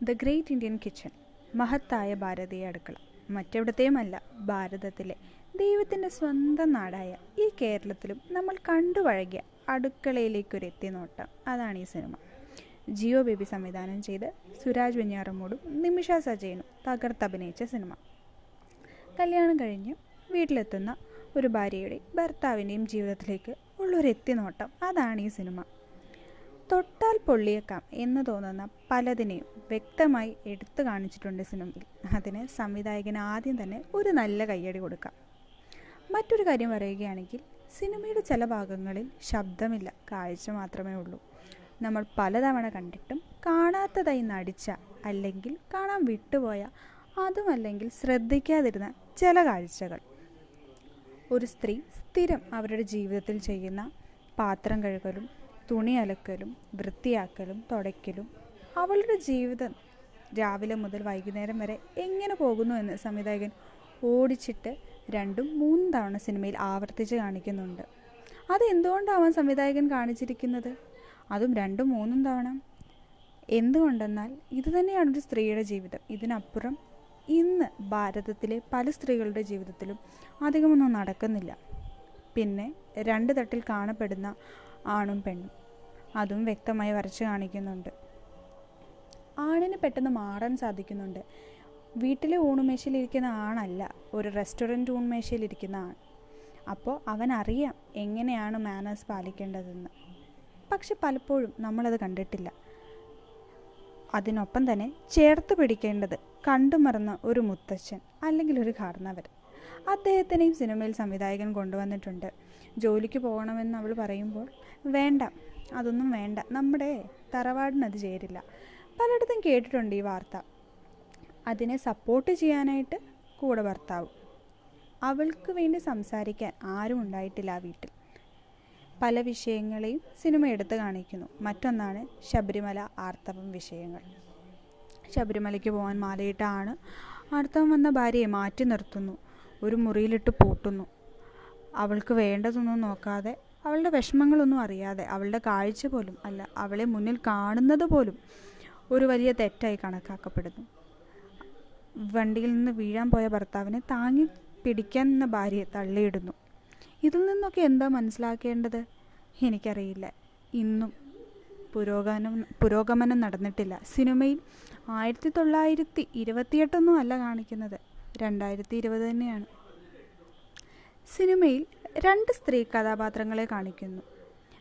The great Indian kitchen മഹത്തായ ഭാരതീയ അടുക്കള. മറ്റെവിടത്തെയുമല്ല ഭാരതത്തിലെ ദൈവത്തിന്റെ സ്വന്തം നാടായ ഈ കേരളത്തിലും നമ്മൾ കണ്ടു വഴകിയ അടുക്കളയിലേക്കൊരു എത്തിനോട്ടം അതാണ് ഈ സിനിമ. ജിയോ ബേബി സംവിധാനം ചെയ്ത് സുരാജ് വെഞ്ഞാറമ്മൂടും നിമിഷ സജയനും തകർത്തഭിനയിച്ച സിനിമ. കല്യാണം കഴിഞ്ഞ് വീട്ടിലെത്തുന്ന ഒരു ഭാര്യയുടെ ഭർത്താവിന്റെയും ജീവിതത്തിലേക്ക് ഉള്ളൊരു എത്തിനോട്ടം അതാണ് ഈ സിനിമ. തൊട്ടാൽ പൊള്ളിയേക്കാം എന്ന് തോന്നുന്ന പലതിനെയും വ്യക്തമായി എടുത്തു കാണിച്ചിട്ടുണ്ട് സിനിമയിൽ. അതിന് സംവിധായകന് ആദ്യം തന്നെ ഒരു നല്ല കയ്യടി കൊടുക്കാം. മറ്റൊരു കാര്യം പറയുകയാണെങ്കിൽ സിനിമയുടെ ചില ഭാഗങ്ങളിൽ ശബ്ദമില്ല കാഴ്ച മാത്രമേ ഉള്ളൂ. നമ്മൾ പലതവണ കണ്ടിട്ടും കാണാത്തതായി നടിച്ച അല്ലെങ്കിൽ കാണാൻ വിട്ടുപോയ അതുമല്ലെങ്കിൽ ശ്രദ്ധിക്കാതിരുന്ന ചില കാഴ്ചകൾ. ഒരു സ്ത്രീ സ്ഥിരം അവരുടെ ജീവിതത്തിൽ ചെയ്യുന്ന പാത്രം കഴുകലും തുണി അലക്കലും വൃത്തിയാക്കലും തുടയ്ക്കലും. അവളുടെ ജീവിതം രാവിലെ മുതൽ വൈകുന്നേരം വരെ എങ്ങനെ പോകുന്നു എന്ന് സംവിധായകൻ ഓടിച്ചിട്ട് രണ്ടും മൂന്ന് തവണ സിനിമയിൽ ആവർത്തിച്ച് കാണിക്കുന്നുണ്ട്. അത് എന്തുകൊണ്ടാവാൻ സംവിധായകൻ കാണിച്ചിരിക്കുന്നത്? അതും രണ്ടും മൂന്നും തവണ. എന്തുകൊണ്ടെന്നാൽ ഇത് തന്നെയാണ് ഒരു സ്ത്രീയുടെ ജീവിതം. ഇതിനപ്പുറം ഇന്ന് ഭാരതത്തിലെ പല സ്ത്രീകളുടെ ജീവിതത്തിലും അധികമൊന്നും നടക്കുന്നില്ല. പിന്നെ രണ്ട് തട്ടിൽ കാണപ്പെടുന്ന ആണും പെണ്ണും. അതും വ്യക്തമായി വരച്ച് കാണിക്കുന്നുണ്ട്. ആണിന് പെട്ടെന്ന് മാറാൻ സാധിക്കുന്നുണ്ട്. വീട്ടിലെ ഊണുമേശയിലിരിക്കുന്ന ആണല്ല ഒരു റെസ്റ്റോറന്റ് ഊൺമേശയിലിരിക്കുന്ന ആൺ. അപ്പോൾ അവൻ അറിയാം എങ്ങനെയാണ് മാനേഴ്സ് പാലിക്കേണ്ടതെന്ന്. പക്ഷെ പലപ്പോഴും നമ്മളത് കണ്ടിട്ടില്ല. അതിനൊപ്പം തന്നെ ചേർത്ത് പിടിക്കേണ്ടത് കണ്ടുമറന്ന ഒരു മുത്തച്ഛൻ അല്ലെങ്കിൽ ഒരു കാരണവർ അദ്ദേഹത്തിനെയും സിനിമയിൽ സംവിധായകൻ കൊണ്ടുവന്നിട്ടുണ്ട്. ജോലിക്ക് പോകണമെന്ന് അവൾ പറയുമ്പോൾ വേണ്ട അതൊന്നും വേണ്ട. നമ്മുടെ തറവാടിനത് ചേരില്ല. പലയിടത്തും കേട്ടിട്ടുണ്ട് ഈ വാർത്ത. അതിനെ സപ്പോർട്ട് ചെയ്യാനായിട്ട് കൂടെ ഭർത്താവ്. അവൾക്ക് വേണ്ടി സംസാരിക്കാൻ ആരും ഉണ്ടായിട്ടില്ല ആ വീട്ടിൽ. പല വിഷയങ്ങളെയും സിനിമ എടുത്തു കാണിക്കുന്നു. മറ്റൊന്നാണ് ശബരിമല ആർത്തവം വിഷയങ്ങൾ. ശബരിമലയ്ക്ക് പോകാൻ മാലയിട്ടാണ് ആർത്തവം വന്ന ഭാര്യയെ മാറ്റി നിർത്തുന്നു. ഒരു മുറിയിലിട്ട് പൂട്ടുന്നു. അവൾക്ക് വേണ്ടതൊന്നും നോക്കാതെ അവളുടെ വിഷമങ്ങളൊന്നും അറിയാതെ അവളുടെ കാഴ്ച പോലും അല്ല അവളെ മുന്നിൽ കാണുന്നത് പോലും ഒരു വലിയ തെറ്റായി കണക്കാക്കപ്പെടുന്നു. വണ്ടിയിൽ നിന്ന് വീഴാൻ പോയ ഭർത്താവിനെ താങ്ങി പിടിക്കാൻ നിന്ന ഭാര്യയെ തള്ളിയിടുന്നു. ഇതിൽ നിന്നൊക്കെ എന്താ മനസ്സിലാക്കേണ്ടത്? എനിക്കറിയില്ല. ഇന്നും പുരോഗമനം പുരോഗമനം നടന്നിട്ടില്ല. സിനിമയിൽ ആയിരത്തി തൊള്ളായിരത്തി ഇരുപത്തിയെട്ടൊന്നും അല്ല കാണിക്കുന്നത്. രണ്ടായിരത്തി ഇരുപത് തന്നെയാണ്. സിനിമയിൽ രണ്ട് സ്ത്രീ കഥാപാത്രങ്ങളെ കാണിക്കുന്നു.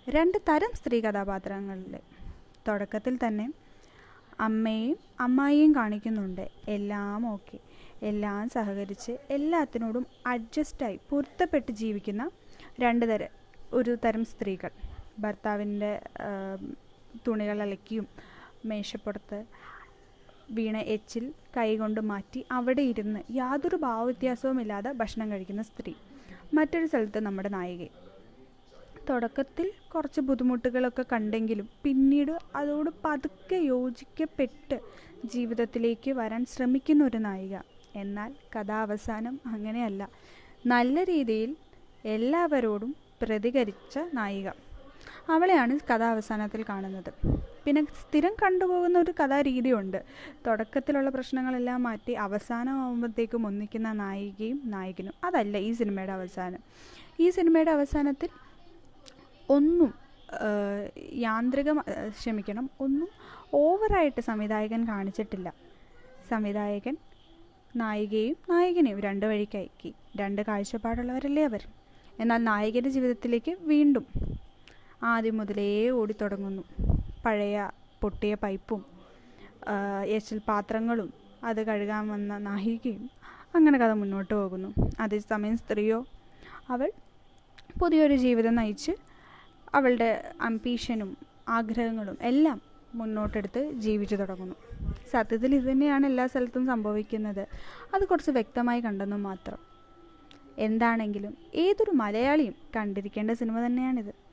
രണ്ട് തരം സ്ത്രീ കഥാപാത്രങ്ങളിലെ. തുടക്കത്തിൽ തന്നെ അമ്മയെയും അമ്മായിയും കാണിക്കുന്നുണ്ട്. എല്ലാം ഓക്കെ. എല്ലാം സഹകരിച്ച് എല്ലാത്തിനോടും അഡ്ജസ്റ്റായി പൊരുത്തപ്പെട്ട് ജീവിക്കുന്ന രണ്ട് തര ഒരു തരം സ്ത്രീകൾ. ഭർത്താവിന്റെ തുണികൾ അലക്കിയും മേശപ്പുറത്ത് വീണ എച്ചിൽ കൈകൊണ്ട് മാറ്റി അവിടെ ഇരുന്ന് യാതൊരു ഭാവവ്യത്യാസവുമില്ലാതെ ഭക്ഷണം കഴിക്കുന്ന സ്ത്രീ. മറ്റൊരു സ്ഥലത്ത് നമ്മുടെ നായിക. തുടക്കത്തിൽ കുറച്ച് ബുദ്ധിമുട്ടുകളൊക്കെ കണ്ടെങ്കിലും പിന്നീട് അതോട് പതുക്കെ യോജിക്കപ്പെട്ട് ജീവിതത്തിലേക്ക് വരാൻ ശ്രമിക്കുന്ന ഒരു നായിക. എന്നാൽ കഥാവസാനം അങ്ങനെയല്ല. നല്ല രീതിയിൽ എല്ലാവരോടും പ്രതികരിച്ച നായിക. അവളെയാണ് കഥാവസാനത്തിൽ കാണുന്നത്. പിന്നെ സ്ഥിരം കണ്ടുപോകുന്ന ഒരു കഥാരീതിയുണ്ട്. തുടക്കത്തിലുള്ള പ്രശ്നങ്ങളെല്ലാം മാറ്റി അവസാനമാകുമ്പോഴത്തേക്കും ഒന്നിക്കുന്ന നായികയും നായകനും. അതല്ല ഈ സിനിമയുടെ അവസാനം. ഈ സിനിമയുടെ അവസാനത്തിൽ ഒന്നും യാന്ത്രിക ക്ഷമിക്കണം ഒന്നും ഓവറായിട്ട് സംവിധായകൻ കാണിച്ചിട്ടില്ല. സംവിധായകൻ നായികയും നായകനെയും രണ്ട് വഴിക്കയക്കി രണ്ട് കാഴ്ചപ്പാടുള്ളവരല്ലേ അവർ. എന്നാൽ നായകന്റെ ജീവിതത്തിലേക്ക് വീണ്ടും ആദ്യം മുതലേ ഓടിത്തുടങ്ങുന്നു പഴയ പൊട്ടിയ പൈപ്പും എച്ചിൽ പാത്രങ്ങളും അത് കഴുകാൻ വന്ന നായികയും അങ്ങനെ കഥ മുന്നോട്ട് പോകുന്നു. അതേസമയം സ്ത്രീയോ അവൾ പുതിയൊരു ജീവിതം നയിച്ച് അവളുടെ അംബീഷനും ആഗ്രഹങ്ങളും എല്ലാം മുന്നോട്ടെടുത്ത് ജീവിച്ചു തുടങ്ങുന്നു. സത്യത്തിൽ ഇത് തന്നെയാണ് എല്ലാ സ്ഥലത്തും സംഭവിക്കുന്നത്. അത് കുറച്ച് വ്യക്തമായി കണ്ടെന്നു മാത്രം. എന്താണെങ്കിലും ഏതൊരു മലയാളിയും കണ്ടിരിക്കേണ്ട സിനിമ തന്നെയാണിത്.